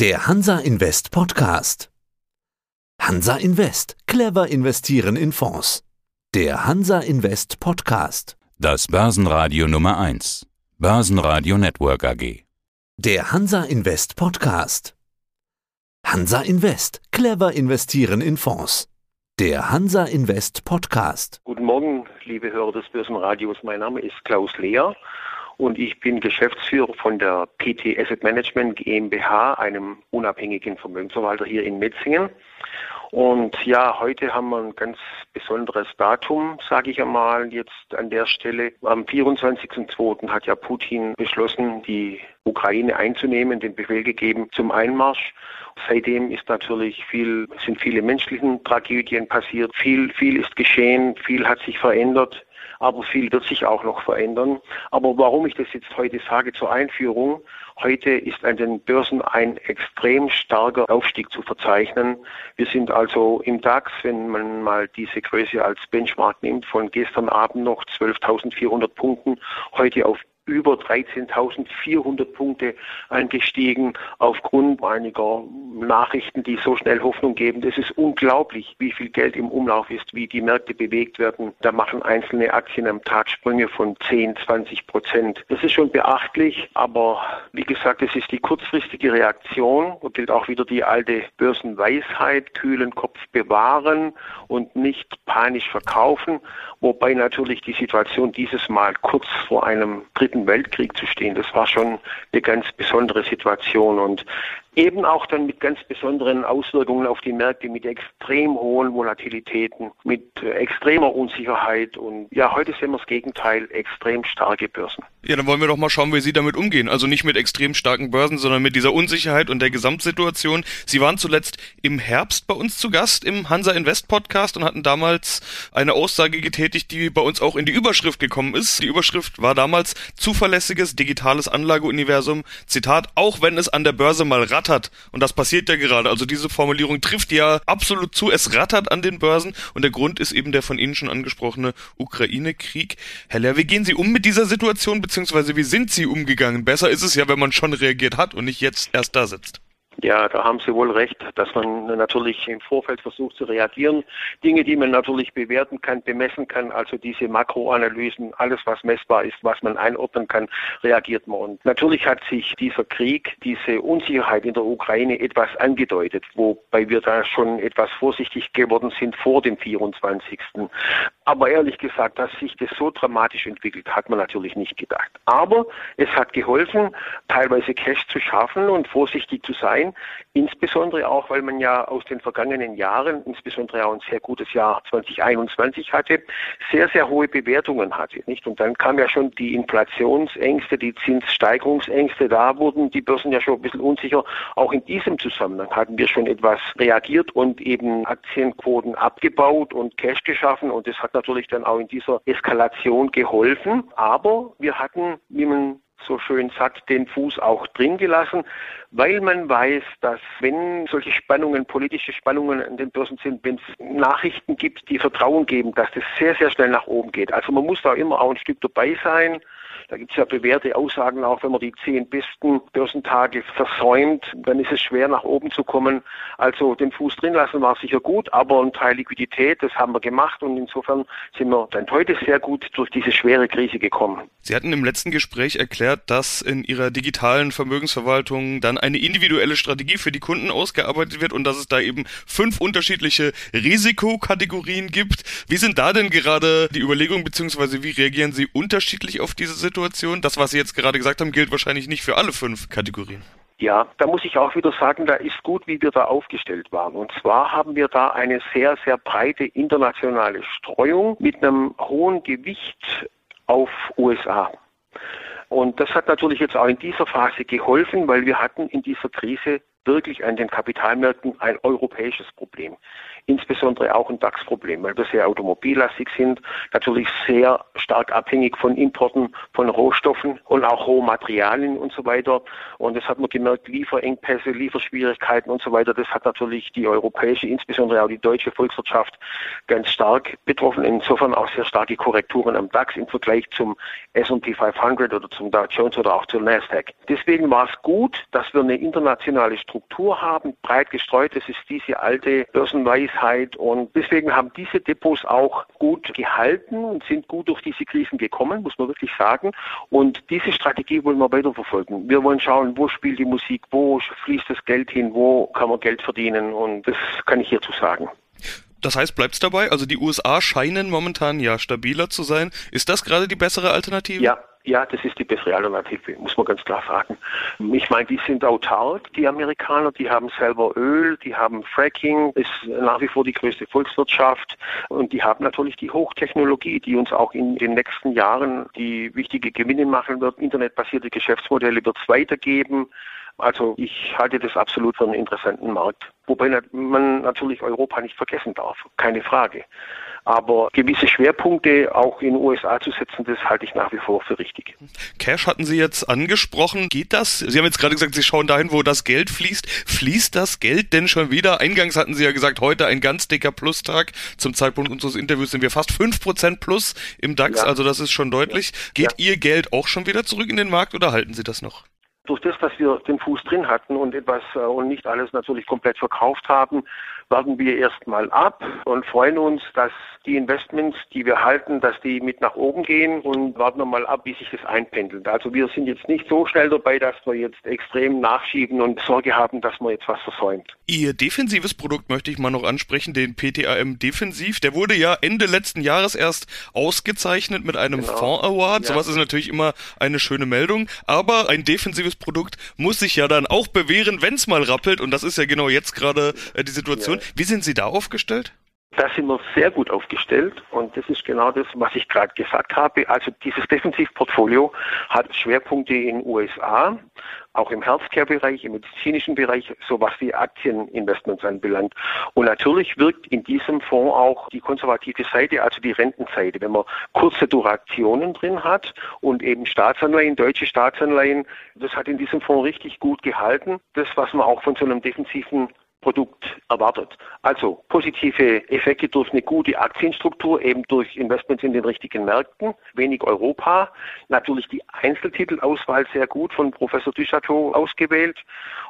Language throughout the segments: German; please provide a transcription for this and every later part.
Der Hansa Invest Podcast. Hansa Invest. Clever investieren in Fonds. Der Hansa Invest Podcast. Das Börsenradio Nummer 1. Börsenradio Network AG. Der Hansa Invest Podcast. Hansa Invest. Clever investieren in Fonds. Der Hansa Invest Podcast. Guten Morgen, liebe Hörer des Börsenradios. Mein Name ist Klaus Lehr und ich bin Geschäftsführer von der PT Asset Management GmbH, einem unabhängigen Vermögensverwalter hier in Metzingen. Und ja, heute haben wir ein ganz besonderes Datum, sage ich einmal jetzt an der Stelle. Am 24.02. hat ja Putin beschlossen, die Ukraine einzunehmen, den Befehl gegeben zum Einmarsch. Seitdem ist natürlich viel, sind viele menschliche Tragödien passiert. Viel, viel ist geschehen, viel hat sich verändert aber viel wird sich auch noch verändern. Aber warum ich das jetzt heute sage zur Einführung, heute ist an den Börsen ein extrem starker Aufstieg zu verzeichnen. Wir sind also im DAX, wenn man mal diese Größe als Benchmark nimmt, von gestern Abend noch 12.400 Punkten, heute auf über 13.400 Punkte angestiegen aufgrund einiger Nachrichten, die so schnell Hoffnung geben. Es ist unglaublich, wie viel Geld im Umlauf ist, wie die Märkte bewegt werden. Da machen einzelne Aktien am Tag Sprünge von 10, 20 Prozent. Das ist schon beachtlich, aber wie gesagt, es ist die kurzfristige Reaktion. Da gilt auch wieder die alte Börsenweisheit, kühlen Kopf bewahren und nicht panisch verkaufen, wobei natürlich die Situation dieses Mal kurz vor einem dritten Weltkrieg zu stehen, das war schon eine ganz besondere Situation. Und eben auch dann mit ganz besonderen Auswirkungen auf die Märkte, mit extrem hohen Volatilitäten, mit äh, extremer Unsicherheit und ja, heute sehen wir das Gegenteil, extrem starke Börsen. Ja, dann wollen wir doch mal schauen, wie Sie damit umgehen. Also nicht mit extrem starken Börsen, sondern mit dieser Unsicherheit und der Gesamtsituation. Sie waren zuletzt im Herbst bei uns zu Gast im Hansa Invest Podcast und hatten damals eine Aussage getätigt, die bei uns auch in die Überschrift gekommen ist. Die Überschrift war damals zuverlässiges digitales Anlageuniversum. Zitat, auch wenn es an der Börse mal rattert, rattert. Und das passiert ja gerade. Also diese Formulierung trifft ja absolut zu. Es rattert an den Börsen. Und der Grund ist eben der von Ihnen schon angesprochene Ukraine-Krieg. Herr Lehr, wie gehen Sie um mit dieser Situation, beziehungsweise wie sind Sie umgegangen? Besser ist es ja, wenn man schon reagiert hat und nicht jetzt erst da sitzt. Ja, da haben Sie wohl recht, dass man natürlich im Vorfeld versucht zu reagieren. Dinge, die man natürlich bewerten kann, bemessen kann, also diese Makroanalysen, alles was messbar ist, was man einordnen kann, reagiert man. Und natürlich hat sich dieser Krieg, diese Unsicherheit in der Ukraine etwas angedeutet, wobei wir da schon etwas vorsichtig geworden sind vor dem 24. Aber ehrlich gesagt, dass sich das so dramatisch entwickelt, hat man natürlich nicht gedacht. Aber es hat geholfen, teilweise Cash zu schaffen und vorsichtig zu sein. Insbesondere auch, weil man ja aus den vergangenen Jahren, insbesondere auch ein sehr gutes Jahr 2021 hatte, sehr, sehr hohe Bewertungen hatte. Nicht? Und dann kam ja schon die Inflationsängste, die Zinssteigerungsängste, da wurden die Börsen ja schon ein bisschen unsicher. Auch in diesem Zusammenhang hatten wir schon etwas reagiert und eben Aktienquoten abgebaut und Cash geschaffen. Und das hat natürlich dann auch in dieser Eskalation geholfen. Aber wir hatten, wie man so schön sagt, den Fuß auch drin gelassen, weil man weiß, dass wenn solche Spannungen, politische Spannungen an den Börsen sind, wenn es Nachrichten gibt, die Vertrauen geben, dass das sehr, sehr schnell nach oben geht. Also man muss da immer auch ein Stück dabei sein. Da gibt es ja bewährte Aussagen auch, wenn man die zehn besten Börsentage versäumt, dann ist es schwer nach oben zu kommen. Also den Fuß drin lassen war sicher gut, aber ein Teil Liquidität, das haben wir gemacht und insofern sind wir dann heute sehr gut durch diese schwere Krise gekommen. Sie hatten im letzten Gespräch erklärt, dass in Ihrer digitalen Vermögensverwaltung dann eine individuelle Strategie für die Kunden ausgearbeitet wird und dass es da eben fünf unterschiedliche Risikokategorien gibt. Wie sind da denn gerade die Überlegungen beziehungsweise wie reagieren Sie unterschiedlich auf diese Situation? Situation? Das, was Sie jetzt gerade gesagt haben, gilt wahrscheinlich nicht für alle fünf Kategorien. Ja, da muss ich auch wieder sagen, da ist gut, wie wir da aufgestellt waren. Und zwar haben wir da eine sehr, sehr breite internationale Streuung mit einem hohen Gewicht auf USA. Und das hat natürlich jetzt auch in dieser Phase geholfen, weil wir hatten in dieser Krise wirklich an den Kapitalmärkten ein europäisches Problem insbesondere auch ein DAX-Problem, weil wir sehr automobillastig sind, natürlich sehr stark abhängig von Importen von Rohstoffen und auch Rohmaterialien und so weiter. Und das hat man gemerkt, Lieferengpässe, Lieferschwierigkeiten und so weiter. Das hat natürlich die europäische, insbesondere auch die deutsche Volkswirtschaft ganz stark betroffen. Insofern auch sehr starke Korrekturen am DAX im Vergleich zum S&P 500 oder zum Dow Jones oder auch zum Nasdaq. Deswegen war es gut, dass wir eine internationale Struktur haben, breit gestreut. Das ist diese alte Börsenweisheit und deswegen haben diese Depots auch gut gehalten und sind gut durch diese Krisen gekommen, muss man wirklich sagen. Und diese Strategie wollen wir weiterverfolgen. Wir wollen schauen, wo spielt die Musik, wo fließt das Geld hin, wo kann man Geld verdienen und das kann ich hierzu sagen. Das heißt, bleibt's dabei? Also die USA scheinen momentan ja stabiler zu sein. Ist das gerade die bessere Alternative? Ja, ja, das ist die bessere Alternative, muss man ganz klar sagen. Ich meine, die sind autark, die Amerikaner, die haben selber Öl, die haben Fracking, ist nach wie vor die größte Volkswirtschaft und die haben natürlich die Hochtechnologie, die uns auch in den nächsten Jahren die wichtige Gewinne machen wird. Internetbasierte Geschäftsmodelle wird es weitergeben. Also ich halte das absolut für einen interessanten Markt. Wobei man natürlich Europa nicht vergessen darf, keine Frage. Aber gewisse Schwerpunkte auch in den USA zu setzen, das halte ich nach wie vor für richtig. Cash hatten Sie jetzt angesprochen. Geht das? Sie haben jetzt gerade gesagt, Sie schauen dahin, wo das Geld fließt. Fließt das Geld denn schon wieder? Eingangs hatten Sie ja gesagt, heute ein ganz dicker Plustag. Zum Zeitpunkt unseres Interviews sind wir fast fünf Prozent plus im DAX, ja. also das ist schon deutlich. Geht ja. Ihr Geld auch schon wieder zurück in den Markt oder halten Sie das noch? durch das, dass wir den Fuß drin hatten und etwas äh, und nicht alles natürlich komplett verkauft haben, warten wir erstmal ab und freuen uns, dass die Investments, die wir halten, dass die mit nach oben gehen und warten wir mal ab, wie sich das einpendelt. Also wir sind jetzt nicht so schnell dabei, dass wir jetzt extrem nachschieben und Sorge haben, dass man jetzt was versäumt. Ihr defensives Produkt möchte ich mal noch ansprechen, den PTAM Defensiv. Der wurde ja Ende letzten Jahres erst ausgezeichnet mit einem genau. Fonds Award. Ja. Sowas ist natürlich immer eine schöne Meldung. Aber ein defensives Produkt muss sich ja dann auch bewähren, wenn es mal rappelt. Und das ist ja genau jetzt gerade äh, die Situation. Ja. Wie sind Sie da aufgestellt? Da sind wir sehr gut aufgestellt und das ist genau das, was ich gerade gesagt habe. Also dieses Defensivportfolio hat Schwerpunkte in USA, auch im Healthcare-Bereich, im medizinischen Bereich, so was die Aktieninvestments anbelangt. Und natürlich wirkt in diesem Fonds auch die konservative Seite, also die Rentenseite. Wenn man kurze Durationen drin hat und eben Staatsanleihen, deutsche Staatsanleihen, das hat in diesem Fonds richtig gut gehalten. Das, was man auch von so einem defensiven Produkt erwartet. Also positive Effekte durch eine gute Aktienstruktur, eben durch Investments in den richtigen Märkten, wenig Europa, natürlich die Einzeltitelauswahl sehr gut von Professor Duchateau ausgewählt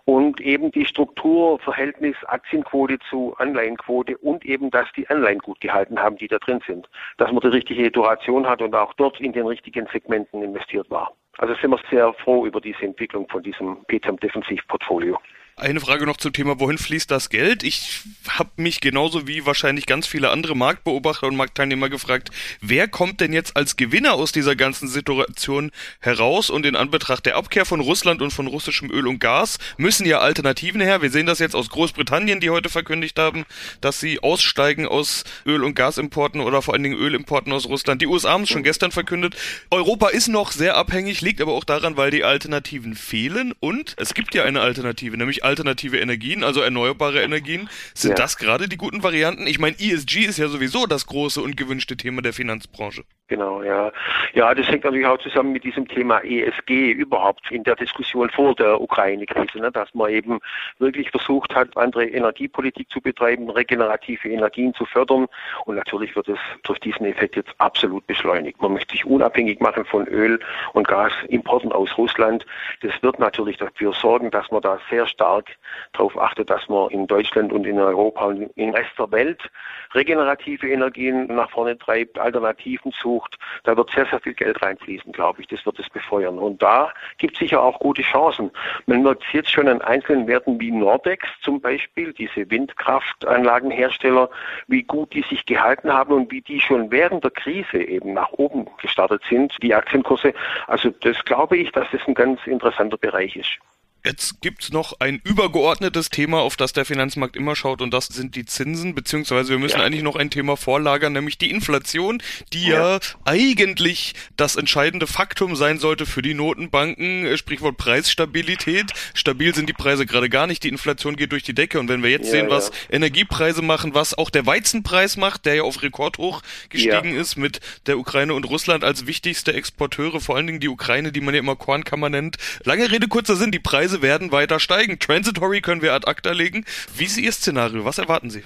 und eben die Struktur, Verhältnis Aktienquote zu Anleihenquote und eben, dass die Anleihen gut gehalten haben, die da drin sind, dass man die richtige Duration hat und auch dort in den richtigen Segmenten investiert war. Also sind wir sehr froh über diese Entwicklung von diesem PTAM Defensivportfolio. Eine Frage noch zum Thema, wohin fließt das Geld? Ich habe mich genauso wie wahrscheinlich ganz viele andere Marktbeobachter und Marktteilnehmer gefragt, wer kommt denn jetzt als Gewinner aus dieser ganzen Situation heraus? Und in Anbetracht der Abkehr von Russland und von russischem Öl und Gas müssen ja Alternativen her. Wir sehen das jetzt aus Großbritannien, die heute verkündigt haben, dass sie aussteigen aus Öl- und Gasimporten oder vor allen Dingen Ölimporten aus Russland. Die USA haben es schon gestern verkündet. Europa ist noch sehr abhängig, liegt aber auch daran, weil die Alternativen fehlen. Und es gibt ja eine Alternative, nämlich alternative Energien, also erneuerbare Energien. Sind ja. das gerade die guten Varianten? Ich meine, ESG ist ja sowieso das große und gewünschte Thema der Finanzbranche. Genau, ja. Ja, das hängt natürlich auch zusammen mit diesem Thema ESG überhaupt in der Diskussion vor der Ukraine-Krise, ne, dass man eben wirklich versucht hat, andere Energiepolitik zu betreiben, regenerative Energien zu fördern. Und natürlich wird es durch diesen Effekt jetzt absolut beschleunigt. Man möchte sich unabhängig machen von Öl- und Gasimporten aus Russland. Das wird natürlich dafür sorgen, dass man da sehr stark darauf achtet, dass man in Deutschland und in Europa und im Rest der Welt regenerative Energien nach vorne treibt, Alternativen sucht sucht, da wird sehr, sehr viel Geld reinfließen, glaube ich. Das wird es befeuern. Und da gibt es sicher auch gute Chancen. Man merkt jetzt schon an einzelnen Werten wie Nordex zum Beispiel, diese Windkraftanlagenhersteller, wie gut die sich gehalten haben und wie die schon während der Krise eben nach oben gestartet sind, die Aktienkurse. Also das glaube ich, dass das ein ganz interessanter Bereich ist. Jetzt gibt's noch ein übergeordnetes Thema, auf das der Finanzmarkt immer schaut, und das sind die Zinsen, beziehungsweise wir müssen ja. eigentlich noch ein Thema vorlagern, nämlich die Inflation, die ja. ja. eigentlich das entscheidende Faktum sein sollte für die Notenbanken, Sprichwort Preisstabilität. Stabil sind die Preise gerade gar nicht, die Inflation geht durch die Decke. Und wenn wir jetzt ja, sehen, was Energiepreise machen, was auch der Weizenpreis macht, der ja auf Rekordhoch gestiegen ist mit der Ukraine und Russland als wichtigste Exporteure, vor allen Dingen die Ukraine, die man ja immer Kornkammer nennt. Lange Rede, kurzer Sinn, die Preise werden weiter steigen. Transitory können wir ad acta legen. Wie ist Ihr Szenario? Was erwarten Sie?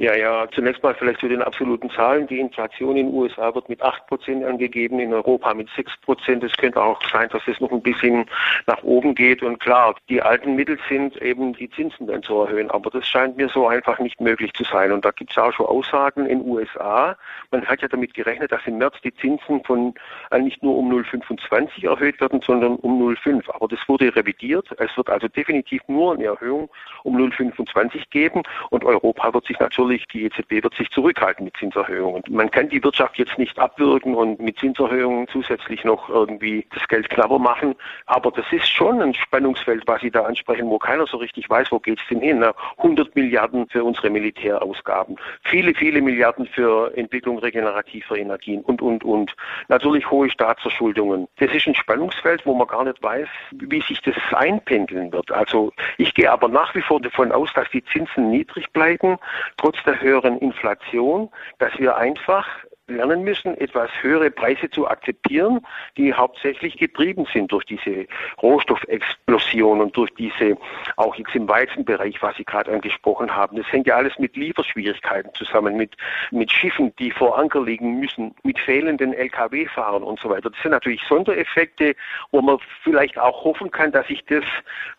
Ja, ja, zunächst mal vielleicht zu den absoluten Zahlen. Die Inflation in den USA wird mit 8% angegeben, in Europa mit 6%. Es könnte auch sein, dass es noch ein bisschen nach oben geht. Und klar, die alten Mittel sind eben die Zinsen dann zu erhöhen. Aber das scheint mir so einfach nicht möglich zu sein. Und da gibt es auch schon Aussagen in den USA. Man hat ja damit gerechnet, dass im März die Zinsen von äh, nicht nur um 0,25 erhöht werden, sondern um 0,5. Aber das wurde revidiert. Es wird also definitiv nur eine Erhöhung um 0,25 geben. Und Europa wird sich natürlich natürlich, die EZB wird sich zurückhalten mit Zinserhöhungen. Man kann die Wirtschaft jetzt nicht abwürgen und mit Zinserhöhungen zusätzlich noch irgendwie das Geld clever machen. Aber das ist schon ein Spannungsfeld, was Sie da ansprechen, wo keiner so richtig weiß, wo geht's denn hin. 100 Milliarden für unsere Militärausgaben, viele, viele Milliarden für Entwicklung regenerativer Energien und, und, und. Natürlich hohe Staatsverschuldungen. Das ist ein Spannungsfeld, wo man gar nicht weiß, wie sich das einpendeln wird. Also ich gehe aber nach wie vor davon aus, dass die Zinsen niedrig bleiben, trotz der höheren Inflation, dass wir einfach lernen müssen, etwas höhere Preise zu akzeptieren, die hauptsächlich getrieben sind durch diese Rohstoffexplosion und durch diese, auch jetzt im Weizenbereich, was Sie gerade angesprochen haben. Das hängt ja alles mit Lieferschwierigkeiten zusammen, mit, mit Schiffen, die vor Anker liegen müssen, mit fehlenden Lkw-Fahrern und so weiter. Das sind natürlich Sondereffekte, wo man vielleicht auch hoffen kann, dass sich das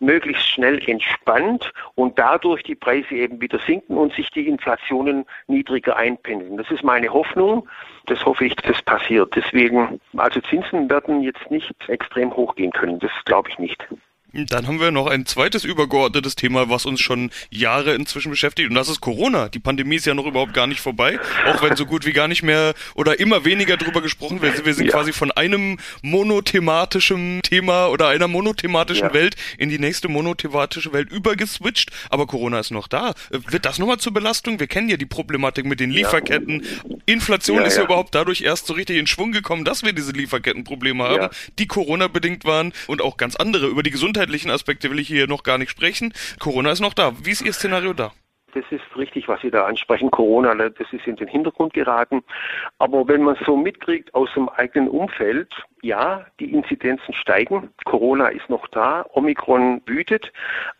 möglichst schnell entspannt und dadurch die Preise eben wieder sinken und sich die Inflationen niedriger einpendeln. Das ist meine Hoffnung. Das hoffe ich, dass passiert. Deswegen, also Zinsen werden jetzt nicht extrem hochgehen können. Das glaube ich nicht. Dann haben wir noch ein zweites übergeordnetes Thema, was uns schon Jahre inzwischen beschäftigt, und das ist Corona. Die Pandemie ist ja noch überhaupt gar nicht vorbei, auch wenn so gut wie gar nicht mehr oder immer weniger drüber gesprochen wird. Wir sind ja. quasi von einem monothematischen Thema oder einer monothematischen ja. Welt in die nächste monothematische Welt übergeswitcht, aber Corona ist noch da. Wird das nochmal zur Belastung? Wir kennen ja die Problematik mit den Lieferketten. Inflation ist ja, überhaupt dadurch erst so richtig in Schwung gekommen, dass wir diese Lieferkettenprobleme haben, die Corona-bedingt waren und auch ganz andere über die Gesundheit gesundheitlichen Aspekte will ich hier noch gar nicht sprechen. Corona ist noch da. Wie ist Ihr Szenario da? Das ist richtig, was Sie da ansprechen. Corona, ne, das ist in den Hintergrund geraten. Aber wenn man so mitkriegt aus dem eigenen Umfeld, ja, die Inzidenzen steigen. Corona ist noch da. Omikron wütet.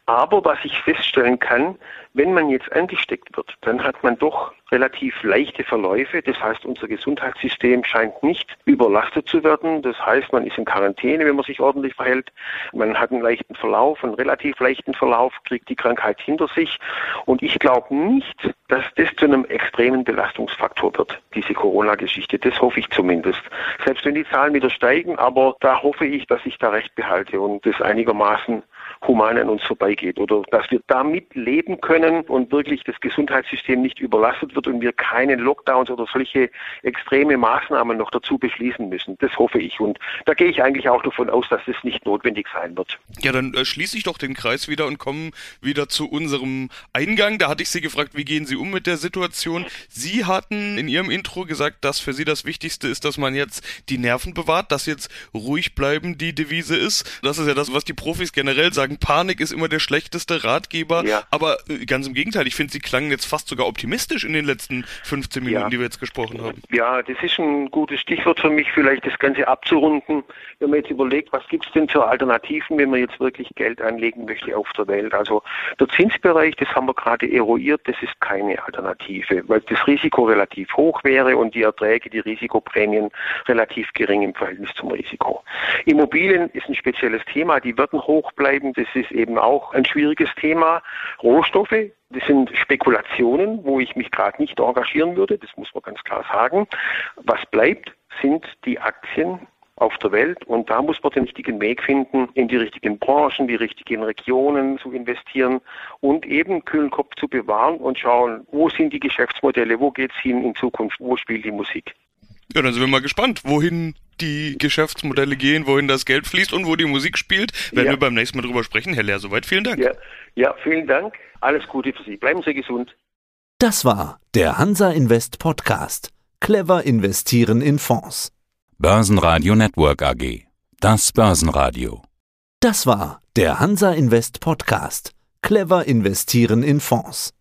Aber was ich feststellen kann, wenn man jetzt angesteckt wird, dann hat man doch relativ leichte Verläufe. Das heißt, unser Gesundheitssystem scheint nicht überlastet zu werden. Das heißt, man ist in Quarantäne, wenn man sich ordentlich verhält. Man hat einen leichten Verlauf, einen relativ leichten Verlauf, kriegt die Krankheit hinter sich. Und ich glaube nicht, dass das zu einem extremen Belastungsfaktor wird, diese Corona-Geschichte. Das hoffe ich zumindest. Selbst wenn die Zahlen wieder steigen, aber da hoffe ich, dass ich da recht behalte und das einigermaßen human an uns vorbeigeht oder dass wir damit leben können und wirklich das Gesundheitssystem nicht überlastet wird und wir keine Lockdowns oder solche extreme Maßnahmen noch dazu beschließen müssen. Das hoffe ich und da gehe ich eigentlich auch davon aus, dass das nicht notwendig sein wird. Ja, dann äh, schließe ich doch den Kreis wieder und komme wieder zu unserem Eingang. Da hatte ich Sie gefragt, wie gehen Sie um mit der Situation? Sie hatten in Ihrem Intro gesagt, dass für Sie das Wichtigste ist, dass man jetzt die Nerven bewahrt, dass jetzt ruhig bleiben die Devise ist. Das ist ja das, was die Profis generell sagen sagen, Panik ist immer der schlechteste Ratgeber. Ja. Aber äh, ganz im Gegenteil, ich finde, Sie klangen jetzt fast sogar optimistisch in den letzten 15 Minuten, ja. die wir jetzt gesprochen haben. Ja, das ist ein gutes Stichwort für mich, vielleicht das Ganze abzurunden. Wenn man jetzt überlegt, was gibt es denn für Alternativen, wenn man jetzt wirklich Geld anlegen möchte auf der Welt? Also der Zinsbereich, das haben wir gerade eruiert, das ist keine Alternative, weil das Risiko relativ hoch wäre und die Erträge, die Risikoprämien relativ gering im Verhältnis zum Risiko. Immobilien ist ein spezielles Thema, die werden hoch bleiben. Das ist eben auch ein schwieriges Thema. Rohstoffe, das sind Spekulationen, wo ich mich gerade nicht engagieren würde, das muss man ganz klar sagen. Was bleibt, sind die Aktien auf der Welt und da muss man den richtigen Weg finden, in die richtigen Branchen, die richtigen Regionen zu investieren und eben kühlen Kopf zu bewahren und schauen, wo sind die Geschäftsmodelle, wo geht es hin in Zukunft, wo spielt die Musik. Ja, dann sind wir mal gespannt, wohin die Geschäftsmodelle gehen, wohin das Geld fließt und wo die Musik spielt. Werden ja. wir beim nächsten Mal drüber sprechen. Herr Lehr, soweit vielen Dank. Ja. ja, vielen Dank. Alles Gute für Sie. Bleiben Sie gesund. Das war der Hansa Invest Podcast. Clever investieren in Fonds. Börsenradio Network AG. Das Börsenradio. Das war der Hansa Invest Podcast. Clever investieren in Fonds.